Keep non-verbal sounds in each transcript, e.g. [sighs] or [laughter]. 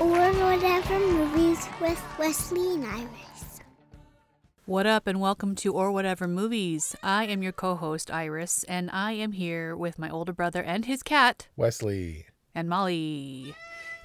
Or whatever movies with Wesley and Iris. What up, and welcome to Or Whatever Movies. I am your co host, Iris, and I am here with my older brother and his cat, Wesley, and Molly.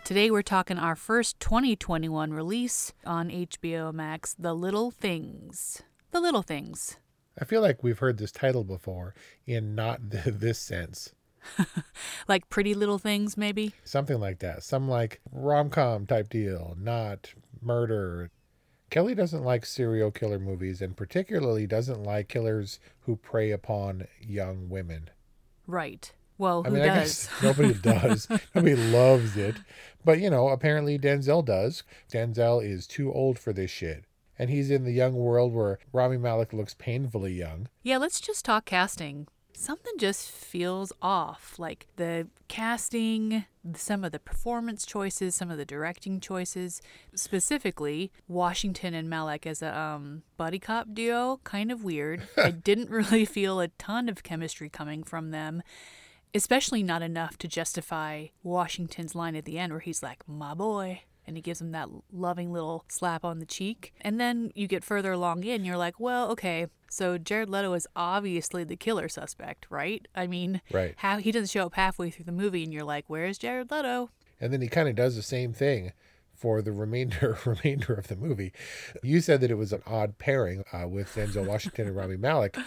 Today we're talking our first 2021 release on HBO Max, The Little Things. The Little Things. I feel like we've heard this title before in not th- [laughs] this sense. [laughs] like Pretty Little Things, maybe? Something like that. Some like rom com type deal, not murder. Kelly doesn't like serial killer movies and particularly doesn't like killers who prey upon young women. Right. Well, who I mean, does? I guess nobody [laughs] does. nobody loves it. But, you know, apparently Denzel does. Denzel is too old for this shit. And he's in the young world where Rami Malek looks painfully young. Yeah, let's just talk casting. Something just feels off. Like the casting, some of the performance choices, some of the directing choices, specifically Washington and Malek as a um, buddy cop duo, kind of weird. [laughs] I didn't really feel a ton of chemistry coming from them especially not enough to justify Washington's line at the end where he's like, my boy. And he gives him that loving little slap on the cheek. And then you get further along in, you're like, well, okay, so Jared Leto is obviously the killer suspect, right? I mean, right. how he doesn't show up halfway through the movie, and you're like, where's Jared Leto? And then he kind of does the same thing for the remainder [laughs] remainder of the movie. You said that it was an odd pairing uh, with Denzel Washington and Rami Malek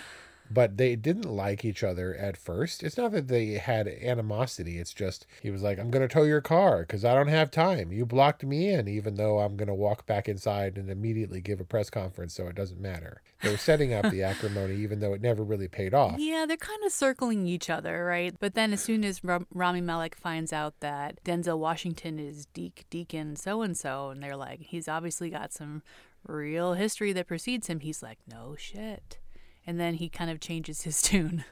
but they didn't like each other at first. It's not that they had animosity. It's just he was like, "I'm going to tow your car because I don't have time. You blocked me in, even though I'm going to walk back inside and immediately give a press conference, so it doesn't matter." They were setting up the [laughs] acrimony, even though it never really paid off. Yeah, they're kind of circling each other, right? But then as soon as Ram- Rami Malek finds out that Denzel Washington is Deke Deacon so and so, and they're like, he's obviously got some real history that precedes him. He's like, no shit and then he kind of changes his [laughs] tune.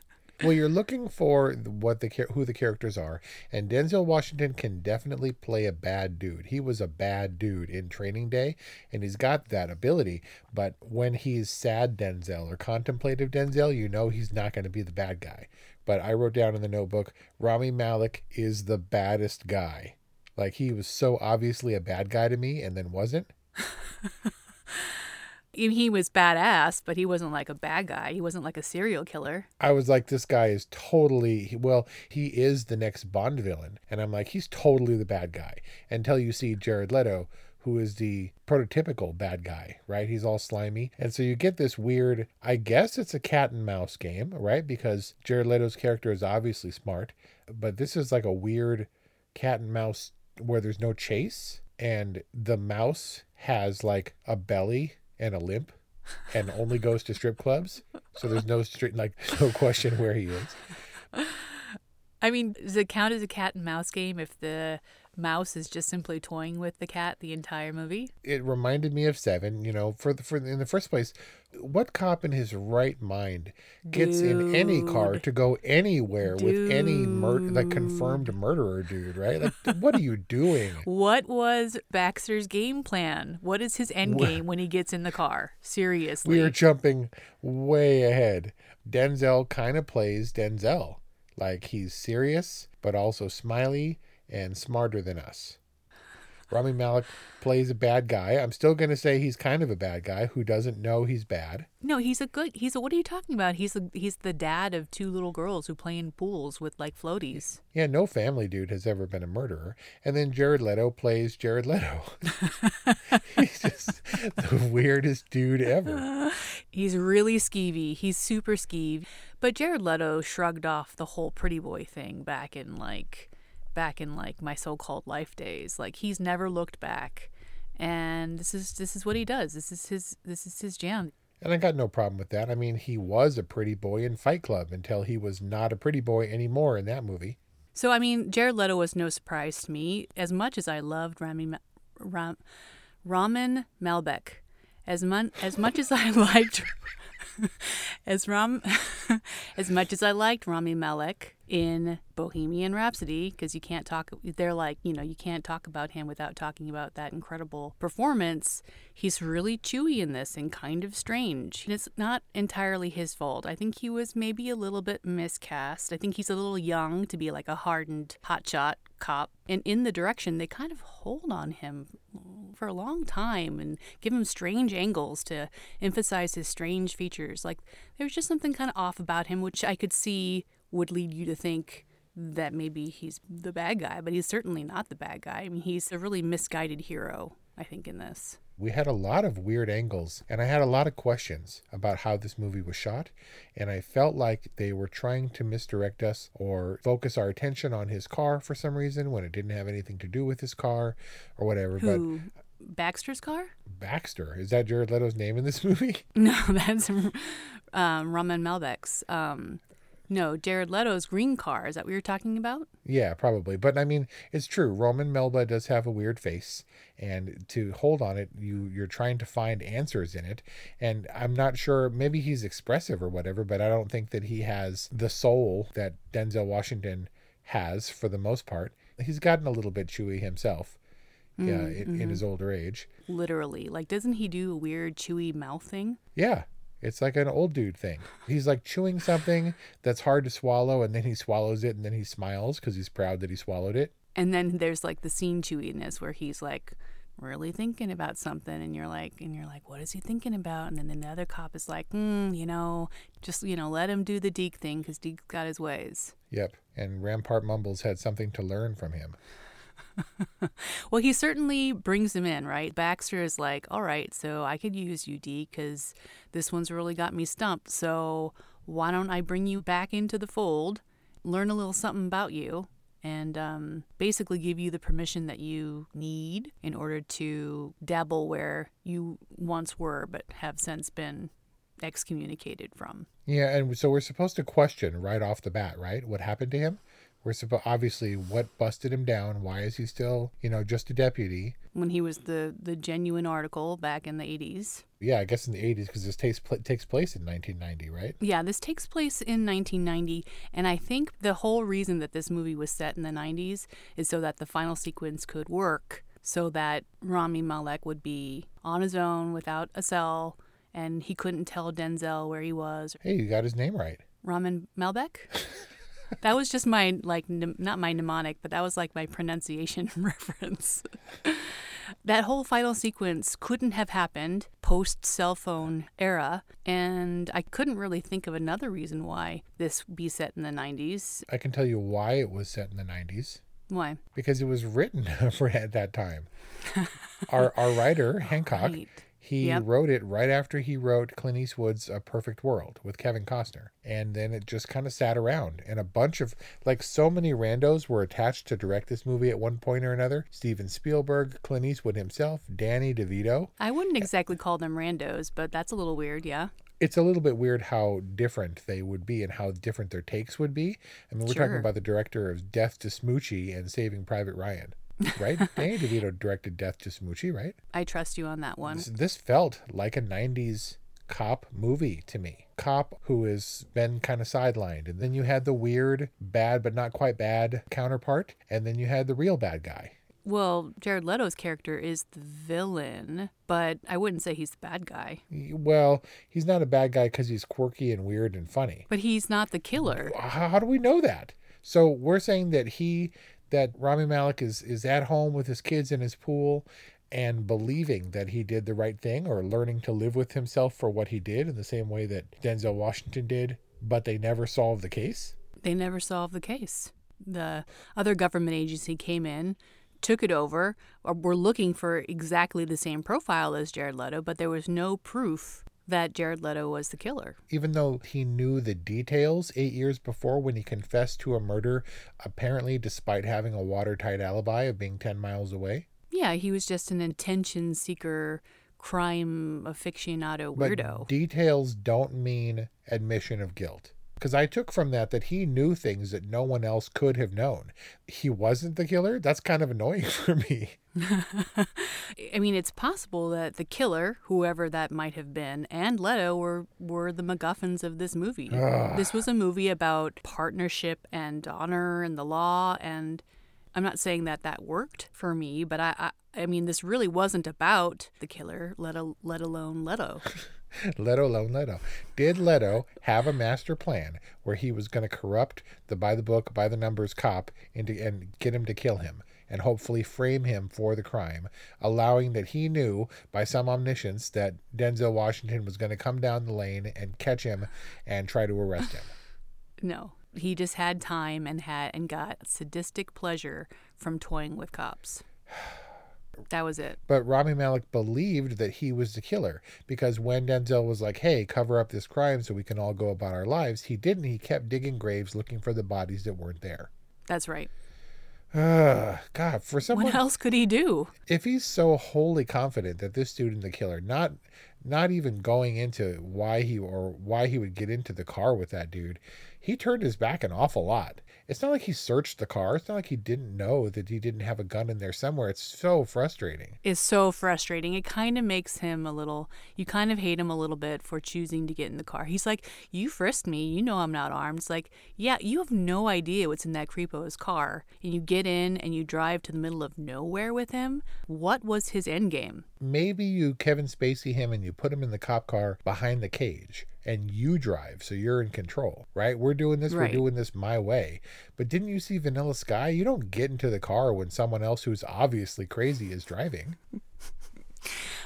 well, you're looking for what the who the characters are, and Denzel Washington can definitely play a bad dude. He was a bad dude in Training Day, and he's got that ability. But when he's sad Denzel or contemplative Denzel, you know he's not going to be the bad guy. But I wrote down in the notebook, Rami Malek is the baddest guy. Like he was so obviously a bad guy to me, and then wasn't. [laughs] he was badass, but he wasn't like a bad guy. He wasn't like a serial killer. I was like, this guy is totally, well, he is the next Bond villain. And I'm like, he's totally the bad guy. Until you see Jared Leto, who is the prototypical bad guy, right? He's all slimy. And so you get this weird, I guess it's a cat and mouse game, right? Because Jared Leto's character is obviously smart, but this is like a weird cat and mouse where there's no chase. And the mouse has like a belly and a limp and only goes to strip clubs. So there's no street like no question where he is. I mean, does it count as a cat and mouse game if the mouse is just simply toying with the cat the entire movie? It reminded me of Seven. You know, for the, for in the first place, what cop in his right mind gets dude. in any car to go anywhere dude. with any mur- like confirmed murderer, dude? Right? Like, what are you doing? [laughs] What was Baxter's game plan? What is his end game when he gets in the car? Seriously, we are jumping way ahead. Denzel kind of plays Denzel. Like he's serious, but also smiley and smarter than us. Rami Malek plays a bad guy. I'm still going to say he's kind of a bad guy who doesn't know he's bad. No, he's a good. He's a. What are you talking about? He's a, he's the dad of two little girls who play in pools with like floaties. Yeah, no family dude has ever been a murderer. And then Jared Leto plays Jared Leto. [laughs] he's just the weirdest dude ever. [laughs] He's really skeevy. He's super skeevy. But Jared Leto shrugged off the whole pretty boy thing back in like back in like my so-called life days. Like he's never looked back. And this is this is what he does. This is his this is his jam. And I got no problem with that. I mean, he was a pretty boy in Fight Club until he was not a pretty boy anymore in that movie. So I mean, Jared Leto was no surprise to me. As much as I loved Rami Ram, Ramen Malbec, as much as much as I [laughs] liked [laughs] as Ram [laughs] as much as I liked Rami Malek in Bohemian Rhapsody because you can't talk they're like you know you can't talk about him without talking about that incredible performance. He's really chewy in this and kind of strange. And it's not entirely his fault. I think he was maybe a little bit miscast. I think he's a little young to be like a hardened hotshot cop. And in the direction they kind of hold on him for a long time and give him strange angles to emphasize his strange features. Like there's just something kind of off about him which I could see would lead you to think that maybe he's the bad guy, but he's certainly not the bad guy. I mean, he's a really misguided hero, I think, in this. We had a lot of weird angles, and I had a lot of questions about how this movie was shot, and I felt like they were trying to misdirect us or focus our attention on his car for some reason when it didn't have anything to do with his car or whatever. Who? But Baxter's car? Baxter. Is that Jared Leto's name in this [laughs] movie? No, [laughs] that's um, Ramen Malbec's. Um, no, Jared Leto's green car. Is that what you're talking about? Yeah, probably. But I mean, it's true. Roman Melba does have a weird face, and to hold on it, you you're trying to find answers in it. And I'm not sure. Maybe he's expressive or whatever, but I don't think that he has the soul that Denzel Washington has for the most part. He's gotten a little bit chewy himself. Mm, yeah, in, mm-hmm. in his older age. Literally, like, doesn't he do a weird chewy mouth thing? Yeah, it's like an old dude thing. He's like chewing something that's hard to swallow, and then he swallows it, and then he smiles because he's proud that he swallowed it. And then there's like the scene chewiness where he's like really thinking about something, and you're like, and you're like, what is he thinking about? And then the other cop is like, hmm, you know, just you know, let him do the Deke thing because Deke's got his ways. Yep, and Rampart Mumbles had something to learn from him. [laughs] well, he certainly brings him in, right? Baxter is like, all right, so I could use you, D, because this one's really got me stumped. So why don't I bring you back into the fold, learn a little something about you, and um, basically give you the permission that you need in order to dabble where you once were, but have since been excommunicated from. Yeah, and so we're supposed to question right off the bat, right? What happened to him? We're supposed obviously what busted him down. Why is he still, you know, just a deputy? When he was the the genuine article back in the eighties. Yeah, I guess in the eighties because this takes pl- takes place in 1990, right? Yeah, this takes place in 1990, and I think the whole reason that this movie was set in the 90s is so that the final sequence could work, so that Rami Malek would be on his own without a cell, and he couldn't tell Denzel where he was. Hey, you got his name right. Ramen Malbec. [laughs] that was just my like not my mnemonic, but that was like my pronunciation [laughs] reference. that whole final sequence couldn't have happened post cell phone era, and I couldn't really think of another reason why this be set in the 90s. I can tell you why it was set in the 90s. Why? Because it was written [laughs] for at that time. our our writer [laughs] Hancock right. He yep. wrote it right after he wrote Clint Eastwood's A Perfect World with Kevin Costner. And then it just kind of sat around. And a bunch of, like, so many randos were attached to direct this movie at one point or another Steven Spielberg, Clint Eastwood himself, Danny DeVito. I wouldn't exactly call them randos, but that's a little weird, yeah. It's a little bit weird how different they would be and how different their takes would be. I mean, we're sure. talking about the director of Death to Smoochy and Saving Private Ryan right? Danny DeVito directed Death to Smoochy, right? I trust you on that one. This, this, felt like a 90s cop movie to me. Cop who has been kind of sidelined. And then you had the weird, bad, but not quite bad counterpart. And then you had the real bad guy. Well, Jared Leto's character is the villain, but I wouldn't say he's the bad guy. Well, he's not a bad guy because he's quirky and weird and funny. But he's not the killer. How, how do we know that? So we're saying that he that Rami Malek is is at home with his kids in his pool and believing that he did the right thing or learning to live with himself for what he did in the same way that Denzel Washington did, but they never solved the case? They never solved the case. The other government agency came in, took it over, were looking for exactly the same profile as Jared Leto, but there was no proof that Jared Leto was the killer. Even though he knew the details eight years before when he confessed to a murder, apparently despite having a watertight alibi of being 10 miles away. Yeah, he was just an attention seeker, crime aficionado weirdo. But weirdo. details don't mean admission of guilt. Because I took from that that he knew things that no one else could have known. He wasn't the killer. That's kind of annoying [laughs] for me. [laughs] I mean, it's possible that the killer, whoever that might have been, and Leto were were the MacGuffins of this movie. Ugh. This was a movie about partnership and honor and the law, and I'm not saying that that worked for me, but I, I, I mean, this really wasn't about the killer, let a, let alone Leto. [laughs] Leto, Leto, Leto. Did Leto have a master plan where he was going to corrupt the by the book, by the numbers cop into and get him to kill him and hopefully frame him for the crime, allowing that he knew by some omniscience that Denzel Washington was going to come down the lane and catch him and try to arrest him? [sighs] No, he just had time and had and got sadistic pleasure from toying with cops. [sighs] That was it. But Rami Malek believed that he was the killer because when Denzel was like, hey, cover up this crime so we can all go about our lives, he didn't. He kept digging graves looking for the bodies that weren't there. That's right. Uh, [sighs] God, for someone What else could he do? if he's so wholly confident that this student the killer, not not even going into why he or why he would get into the car with that dude, he turned his back an awful lot. It's not like he searched the car. It's not like he didn't know that he didn't have a gun in there somewhere. It's so frustrating. It's so frustrating. It kind of makes him a little, you kind of hate him a little bit for choosing to get in the car. He's like, You frisked me. You know I'm not armed. It's like, Yeah, you have no idea what's in that creepo's car. And you get in and you drive to the middle of nowhere with him. What was his end game? Maybe you Kevin Spacey him and you put him in the cop car behind the cage and you drive so you're in control, right? We're doing this, Right. we're doing this my way. But didn't you see Vanilla Sky? You don't get into the car when someone else who's obviously crazy is driving. [laughs]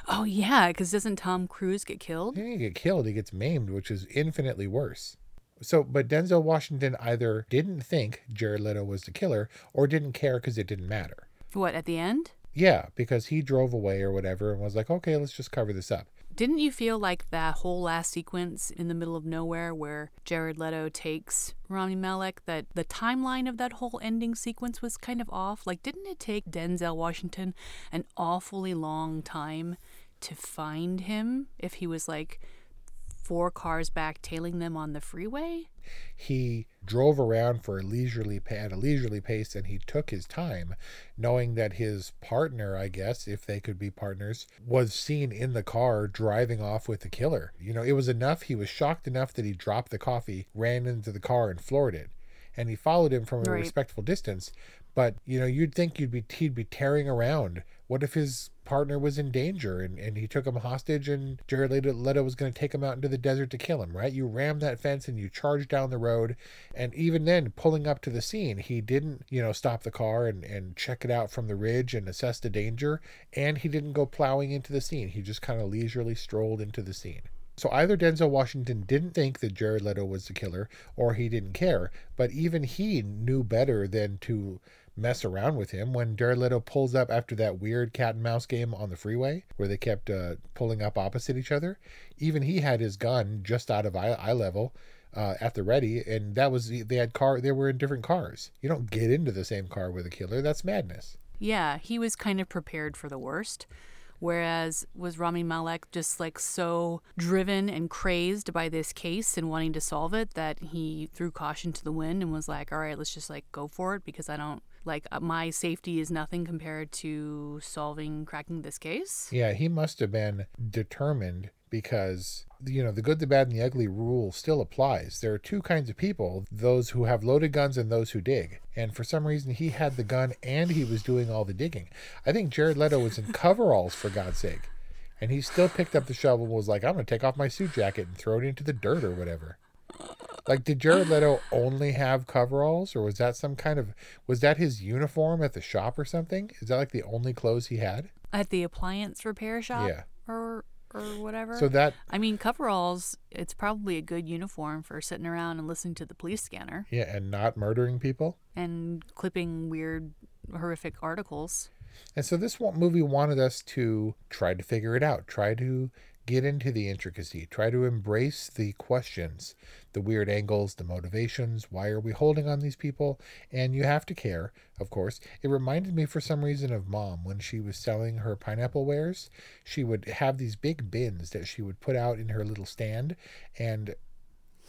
Oh, yeah, because doesn't Tom Cruise get killed? He didn't get killed, he gets maimed, which is infinitely worse. So, but Denzel Washington either didn't think Jared Leto was the killer or didn't care because it didn't matter. What, at the end? Yeah, because he drove away or whatever and was like, okay, let's just cover this up. Didn't you feel like that whole last sequence in the middle of nowhere where Jared Leto takes Rami Malek, that the timeline of that whole ending sequence was kind of off? Like, didn't it take Denzel Washington an awfully long time to find him if he was like four cars back tailing them on the freeway? he drove around for a leisurely at a leisurely pace and he took his time knowing that his partner i guess if they could be partners was seen in the car driving off with the killer you know it was enough he was shocked enough that he dropped the coffee ran into the car and floored it and he followed him from a Right. respectful distance but you know you'd think you'd be he'd be tearing around what if his partner was in danger and, and he took him hostage and Jared Leto, was going to take him out into the desert to kill him, right? You ram that fence and you charge down the road. And even then, pulling up to the scene, he didn't, you know, stop the car and, and check it out from the ridge and assess the danger. And he didn't go plowing into the scene. He just kind of leisurely strolled into the scene. So either Denzel Washington didn't think that Jared Leto was the killer or he didn't care, but even he knew better than to mess around with him when Leto pulls up after that weird cat and mouse game on the freeway where they kept uh, pulling up opposite each other. Even he had his gun just out of eye, eye level uh, at the ready, and that was they had car. They were in different cars. You don't get into the same car with a killer. That's madness. Yeah, he was kind of prepared for the worst. Whereas was Rami Malek just like so driven and crazed by this case and wanting to solve it that he threw caution to the wind and was like, "All right, let's just like go for it because I don't like uh, my safety is nothing compared to solving cracking this case." Yeah, he must have been determined because you know the good, the bad, and the ugly rule still applies. There are two kinds of people: those who have loaded guns and those who dig. And for some reason, he had the gun and he was doing all the digging. I think Jared Leto was in coveralls for God's sake, and he still picked up the shovel and was like, "I'm going to take off my suit jacket and throw it into the dirt or whatever." Like, did Jared Leto only have coveralls, or was that some kind of was that his uniform at the shop or something? Is that like the only clothes he had? At the appliance repair shop? Yeah. Or or whatever. So that I mean, coveralls, it's probably a good uniform for sitting around and listening to the police scanner yeah, and not murdering people. and clipping weird, horrific articles. And so this movie wanted us to try to figure it out, try to get into the intricacy, try to embrace the questions, the weird angles, the motivations. Why are we holding on these people? And you have to care, of course. It reminded me for some reason of mom when she was selling her pineapple wares. She would have these big bins that she would put out in her little stand. And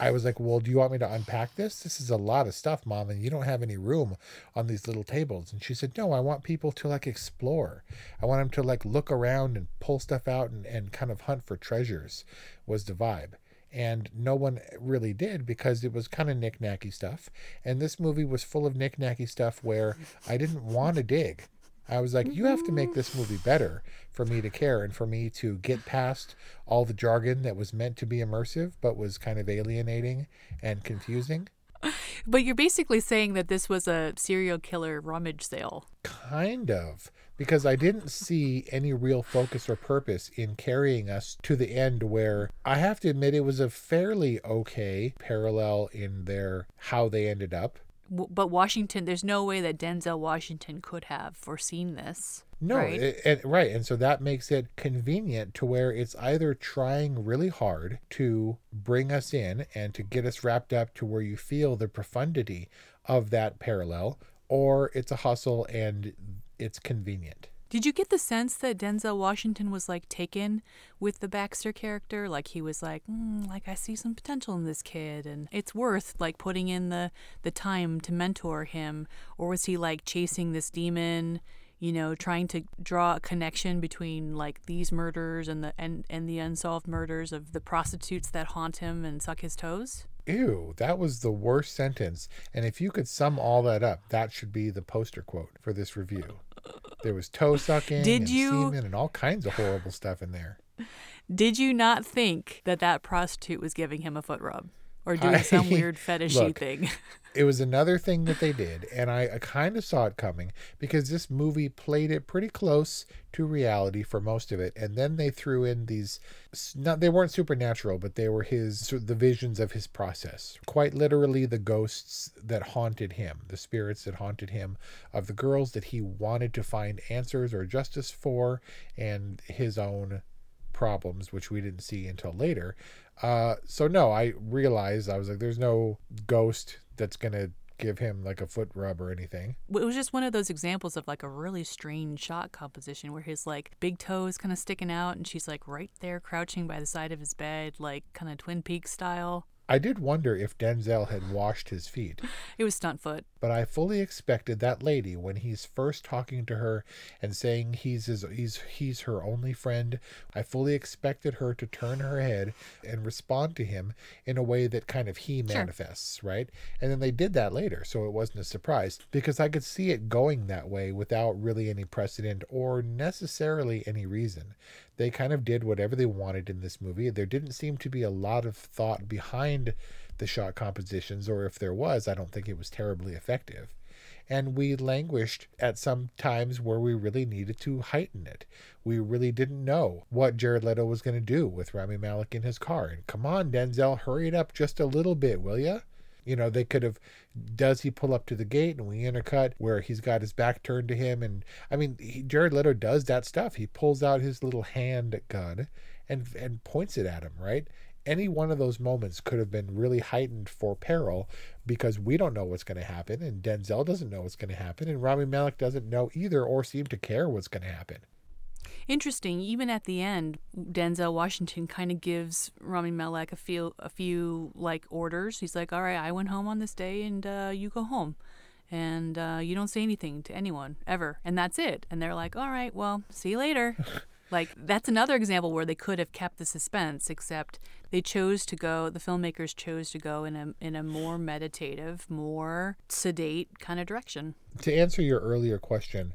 I was like, Well, do you want me to unpack this? This is a lot of stuff, mom, and you don't have any room on these little tables. And she said, No, I want people to like explore. I want them to like look around and pull stuff out and, and kind of hunt for treasures, was the vibe. And no one really did because it was kind of knick-knacky stuff. And this movie was full of knick-knacky stuff where I didn't want to dig. I was like, you have to make this movie better for me to care and for me to get past all the jargon that was meant to be immersive but was kind of alienating and confusing. But you're basically saying that this was a serial killer rummage sale. Kind of. Because I didn't see any real focus or purpose in carrying us to the end where I have to admit it was a fairly okay parallel in their how they ended up. W- But Washington, there's no way that Denzel Washington could have foreseen this. No, right? it, it- right, and so that makes it convenient to where it's either trying really hard to bring us in and to get us wrapped up to where you feel the profundity of that parallel, or it's a hustle and it's convenient. Did you get the sense that Denzel Washington was like taken with the Baxter character? Like he was like, mm, like I see some potential in this kid, and it's worth like putting in the the time to mentor him, or was he like chasing this demon? You know, trying to draw a connection between like these murders and the and and the unsolved murders of the prostitutes that haunt him and suck his toes. Ew, that was the worst sentence. And if you could sum all that up, that should be the poster quote for this review. There was toe sucking Did and you- semen and all kinds of horrible stuff in there. Did you not think that that prostitute was giving him a foot rub or [laughs] doing I- some weird fetishy look, thing? [laughs] it was another thing that they did and i, I kind of saw it coming because this movie played it pretty close to reality for most of it and then they threw in these. Not they weren't supernatural but they were his sort of the visions of his process quite literally the ghosts that haunted him the spirits that haunted him of the girls that he wanted to find answers or justice for and his own problems, which we didn't see until later. Uh, so no, I realized I was like, there's no ghost that's gonna give him like a foot rub or anything. It was just one of those examples of like a really strange shot composition where his like big toe is kind of sticking out and she's like right there crouching by the side of his bed, like kind of Twin Peaks style. I did wonder if Denzel had washed his feet, [laughs] It was stunt foot. but I fully expected that lady when he's first talking to her and saying he's his, he's he's her only friend. I fully expected her to turn her head and respond to him in a way that kind of he Sure. manifests, right? And then they did that later, so it wasn't a surprise because I could see it going that way without really any precedent or necessarily any reason. They kind of did whatever they wanted in this movie. There didn't seem to be a lot of thought behind the shot compositions, or if there was, I don't think it was terribly effective. And we languished at some times where we really needed to heighten it. We really didn't know what Jared Leto was going to do with Rami Malek in his car. And come on, Denzel, hurry it up just a little bit, will ya? You know, they could have. Does he pull up to the gate and we intercut where he's got his back turned to him? And I mean, he, Jared Leto does that stuff. He pulls out his little hand gun and and points it at him, right? Any one of those moments could have been really heightened for peril because we don't know what's going to happen, and Denzel doesn't know what's going to happen, and Rami Malek doesn't know either or seem to care what's going to happen. Interesting. Even at the end, Denzel Washington kind of gives Rami Malek a few a few like orders. He's like, "All right, I went home on this day, and uh, you go home, and uh, you don't say anything to anyone ever, and that's it." And they're like, "All right, well, see you later." [laughs] like that's another example where they could have kept the suspense, except they chose to go. The filmmakers chose to go in a in a more meditative, more sedate kind of direction. To answer your earlier question,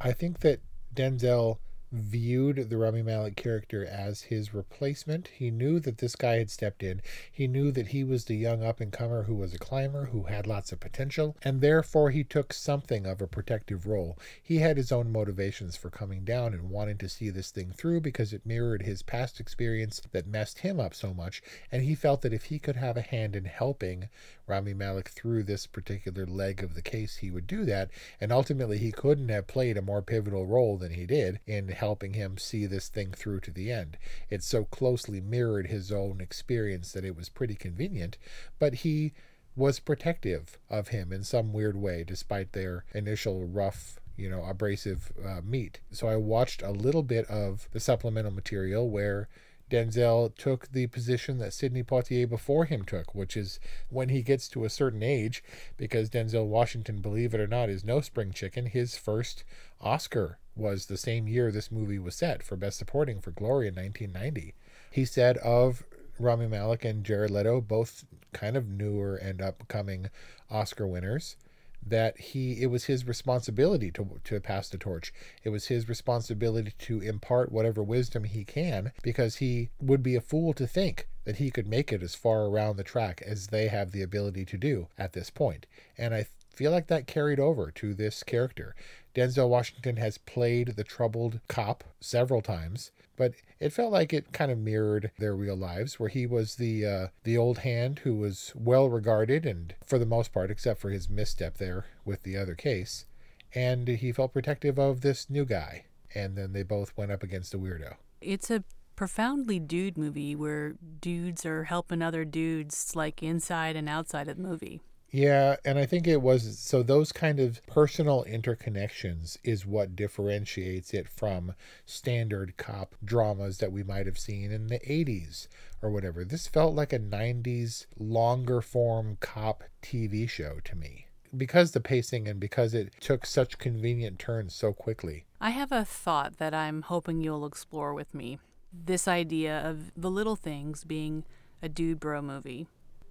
I think that Denzel viewed the Rami Malek character as his replacement. He knew that this guy had stepped in. He knew that he was the young up and comer who was a climber, who had lots of potential, and therefore he took something of a protective role. He had his own motivations for coming down and wanting to see this thing through because it mirrored his past experience that messed him up so much, and he felt that if he could have a hand in helping Rami Malek through this particular leg of the case, he would do that. And ultimately, he couldn't have played a more pivotal role than he did in helping him see this thing through to the end. It so closely mirrored his own experience that it was pretty convenient, but he was protective of him in some weird way, despite their initial rough you know, abrasive uh, meet. So I watched a little bit of the supplemental material where Denzel took the position that Sidney Poitier before him took, which is when he gets to a certain age, because Denzel Washington, believe it or not, is no spring chicken. His first Oscar was the same year this movie was set for Best Supporting for Glory in 1990. He said of Rami Malek and Jared Leto, both kind of newer and upcoming Oscar winners, that he it was his responsibility to to pass the torch. It was his responsibility to impart whatever wisdom he can because he would be a fool to think that he could make it as far around the track as they have the ability to do at this point. And I feel like that carried over to this character. Denzel Washington has played the troubled cop several times, but it felt like it kind of mirrored their real lives, where he was the uh, the old hand who was well regarded, and for the most part, except for his misstep there with the other case, and he felt protective of this new guy, and then they both went up against a weirdo. It's a profoundly dude movie where dudes are helping other dudes like inside and outside of the movie. Yeah, and I think it was so those kind of personal interconnections is what differentiates it from standard cop dramas that we might have seen in the 80s or whatever. This felt like a 90s longer form cop TV show to me because the pacing and because it took such convenient turns so quickly. I have a thought that I'm hoping you'll explore with me. This idea of the little things being a dude bro movie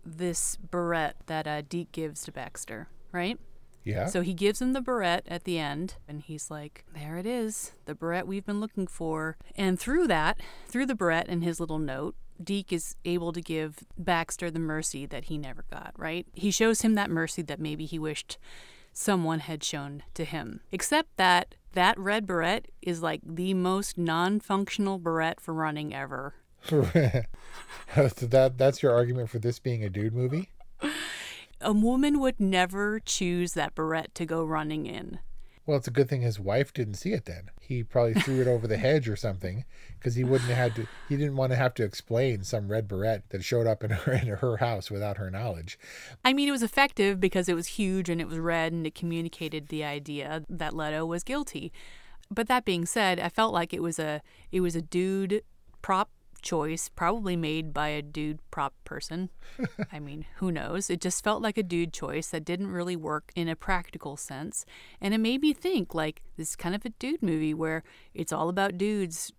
this beret that uh, Deke gives to Baxter, right? Yeah. So he gives him the beret at the end, and he's like, There it is, the beret we've been looking for. And through that, through the beret and his little note, Deke is able to give Baxter the mercy that he never got, right? He shows him that mercy that maybe he wished someone had shown to him. Except that that red beret is like the most non functional beret for running ever. [laughs] so that that's your argument for this being a dude movie? A woman would never choose that beret to go running in. Well, it's a good thing his wife didn't see it then. He probably threw it over the [laughs] hedge or something because he wouldn't have had to. He didn't want to have to explain some red beret that showed up in her in her house without her knowledge. I mean, it was effective because it was huge and it was red and it communicated the idea that Leto was guilty. But that being said, I felt like it was a it was a dude prop choice, probably made by a dude prop person. [laughs] I mean, who knows? It just felt like a dude choice that didn't really work in a practical sense. And it made me think like this is kind of a dude movie where it's all about dudes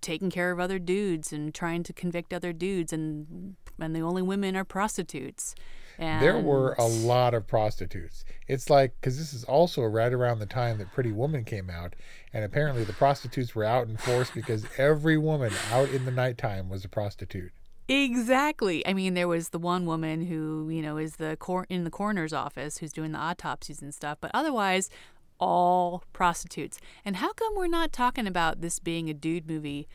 taking care of other dudes and trying to convict other dudes and and the only women are prostitutes. And there were a lot of prostitutes. It's like because this is also right around the time that Pretty Woman came out, and apparently the prostitutes were out in force because every woman out in the nighttime was a prostitute. Exactly. I mean, there was the one woman who, you know, is the cor- in the coroner's office who's doing the autopsies and stuff, but otherwise, all prostitutes. And how come we're not talking about this being a dude movie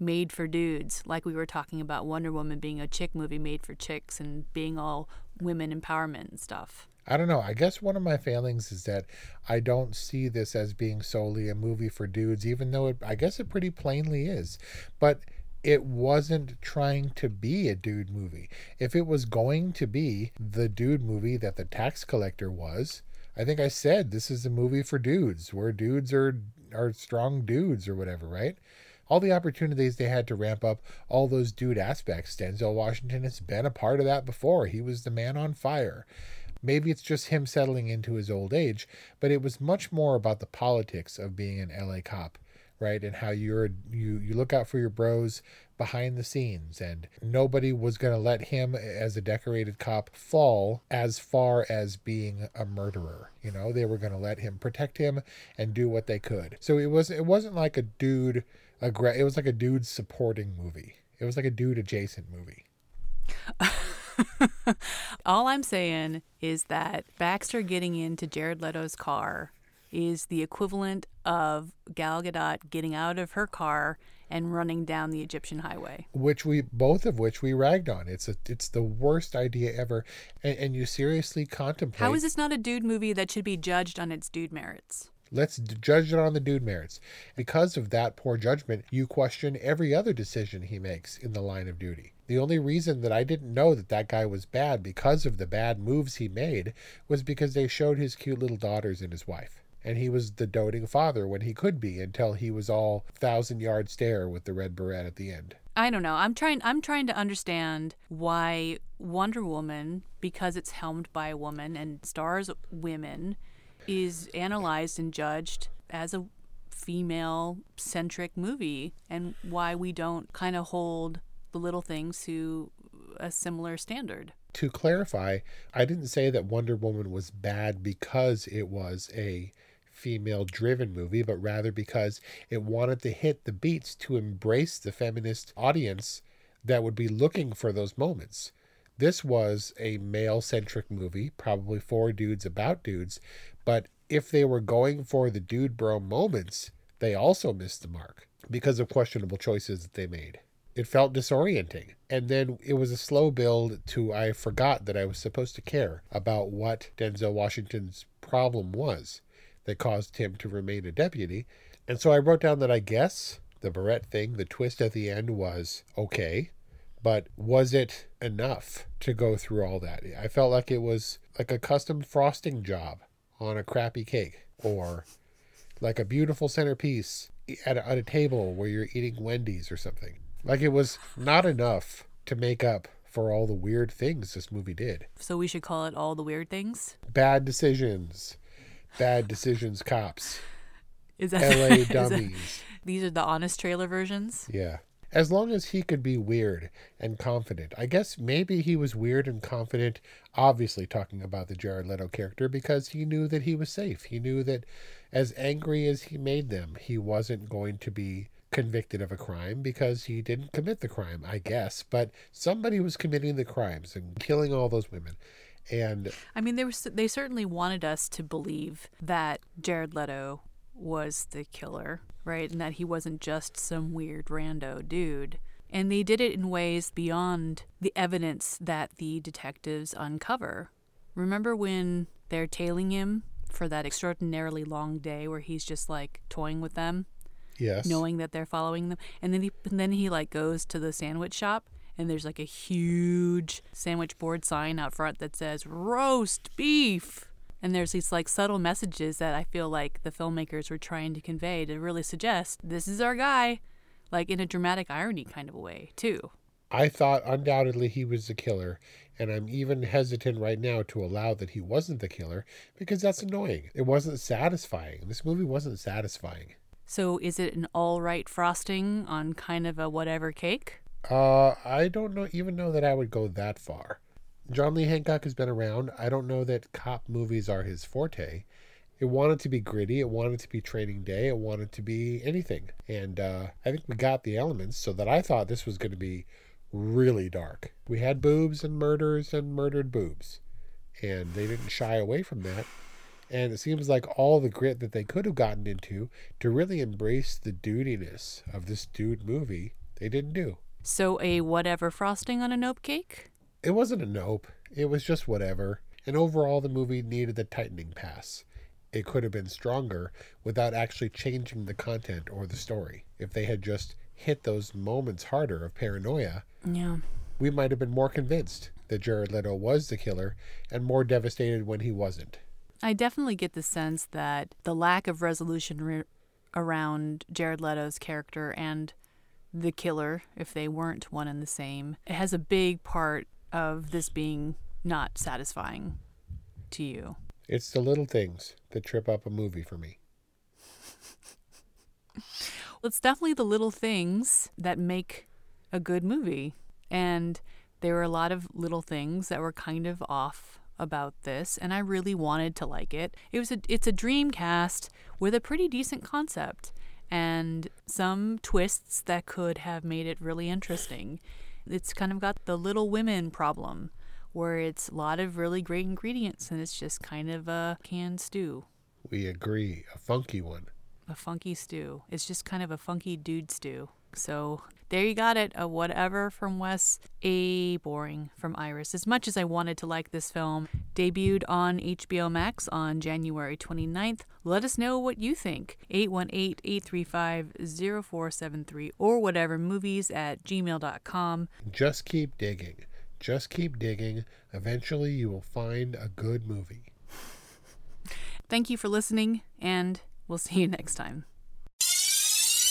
made for dudes, like we were talking about Wonder Woman being a chick movie made for chicks and being all women empowerment and stuff? I don't know. I guess one of my failings is that I don't see this as being solely a movie for dudes, even though it, I guess it pretty plainly is. But it wasn't trying to be a dude movie. If it was going to be the dude movie that the tax collector was, I think I said this is a movie for dudes, where dudes are are strong dudes or whatever, right? All the opportunities they had to ramp up all those dude aspects. Denzel Washington has been a part of that before. He was the man on fire. Maybe it's just him settling into his old age, but it was much more about the politics of being an LA cop right? And how you're you you look out for your bros behind the scenes and nobody was going to let him as a decorated cop fall as far as being a murderer you know they were going to let him protect him and do what they could so it was it wasn't like a dude aggra- it was like a dude supporting movie it was like a dude adjacent movie [laughs] All I'm saying is that Baxter getting into Jared Leto's car is the equivalent of Gal Gadot getting out of her car and running down the Egyptian highway. which we both of which we ragged on it's a it's the worst idea ever and, and you seriously contemplate How is this not a dude movie that should be judged on its dude merits? Let's judge it on the dude merits. Because of that poor judgment, you question every other decision he makes in the line of duty. The only reason that I didn't know that that guy was bad because of the bad moves he made was because they showed his cute little daughters and his wife. And he was the doting father when he could be until he was all thousand yard stare with the red beret at the end. I don't know. I'm trying I'm trying to understand why Wonder Woman because it's helmed by a woman and stars women is analyzed and judged as a female centric movie and why we don't kind of hold the little things to a similar standard. To clarify, I didn't say that Wonder Woman was bad because it was a female driven movie, but rather because it wanted to hit the beats to embrace the feminist audience that would be looking for those moments. This was a male centric movie, probably for dudes about dudes, but if they were going for the dude bro moments, they also missed the mark because of questionable choices that they made. It felt disorienting. And then it was a slow build to I forgot that I was supposed to care about what Denzel Washington's problem was that caused him to remain a deputy. And so I wrote down that I guess the barrette thing, the twist at the end was okay, but was it enough to go through all that? I felt like it was like a custom frosting job on a crappy cake or like a beautiful centerpiece at a, at a table where you're eating Wendy's or something. Like it was not enough to make up for all the weird things this movie did. So we should call it all the weird things. Bad decisions. Bad decisions cops. Is that LA [laughs] is that- dummies. these are the honest trailer versions. Yeah. As long as he could be weird and confident. I guess maybe he was weird and confident, obviously talking about the Jared Leto character, because he knew that he was safe. He knew that as angry as he made them, he wasn't going to be convicted of a crime because he didn't commit the crime, I guess. But somebody was committing the crimes and killing all those women. And I mean, they were they certainly wanted us to believe that Jared Leto was the killer, right? And that he wasn't just some weird rando dude. And they did it in ways beyond the evidence that the detectives uncover. Remember when they're tailing him for that extraordinarily long day where he's just like toying with them, yes. knowing that they're following them, and then he and then he like goes to the sandwich shop and there's like a huge sandwich board sign out front that says roast beef. And there's these like subtle messages that I feel like the filmmakers were trying to convey to really suggest this is our guy, like in a dramatic irony kind of a way, too. I thought undoubtedly he was the killer, and I'm even hesitant right now to allow that he wasn't the killer because that's annoying. It wasn't satisfying. This movie wasn't satisfying. So is it an all right frosting on kind of a whatever cake? Uh, I don't know even know that I would go that far. John Lee Hancock has been around. I don't know that cop movies are his forte. It wanted to be gritty. It wanted to be Training Day. It wanted to be anything. And uh, I think we got the elements so that I thought this was going to be really dark. We had boobs and murders and murdered boobs. And they didn't shy away from that. And it seems like all the grit that they could have gotten into to really embrace the dudiness of this dude movie, they didn't do. So a whatever frosting on a nope cake? It wasn't a nope. It was just whatever. And overall, the movie needed the tightening pass. It could have been stronger without actually changing the content or the story. If they had just hit those moments harder of paranoia, Yeah. we might have been more convinced that Jared Leto was the killer and more devastated when he wasn't. I definitely get the sense that the lack of resolution re- around Jared Leto's character and the killer, if they weren't one and the same, it has a big part of this being not satisfying to you. It's the little things that trip up a movie for me. Well, it's definitely the little things that make a good movie. And there were a lot of little things that were kind of off about this and I really wanted to like it. It was a it's a dream cast with a pretty decent concept and some twists that could have made it really interesting. It's kind of got the little women problem where it's a lot of really great ingredients and it's just kind of a canned stew. We agree. A funky one. A funky stew. It's just kind of a funky dude stew. So there you got it. A whatever from Wes, a boring from Iris. As much as I wanted to like this film, debuted on HBO Max on January 29th. Let us know what you think. 818 835 0473 or whatever movies at gmail.com. Just keep digging. Just keep digging. Eventually, you will find a good movie. [laughs] Thank you for listening, and we'll see you next time.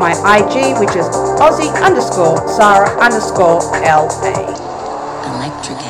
My IG, which is Aussie underscore Sarah underscore LA. Electric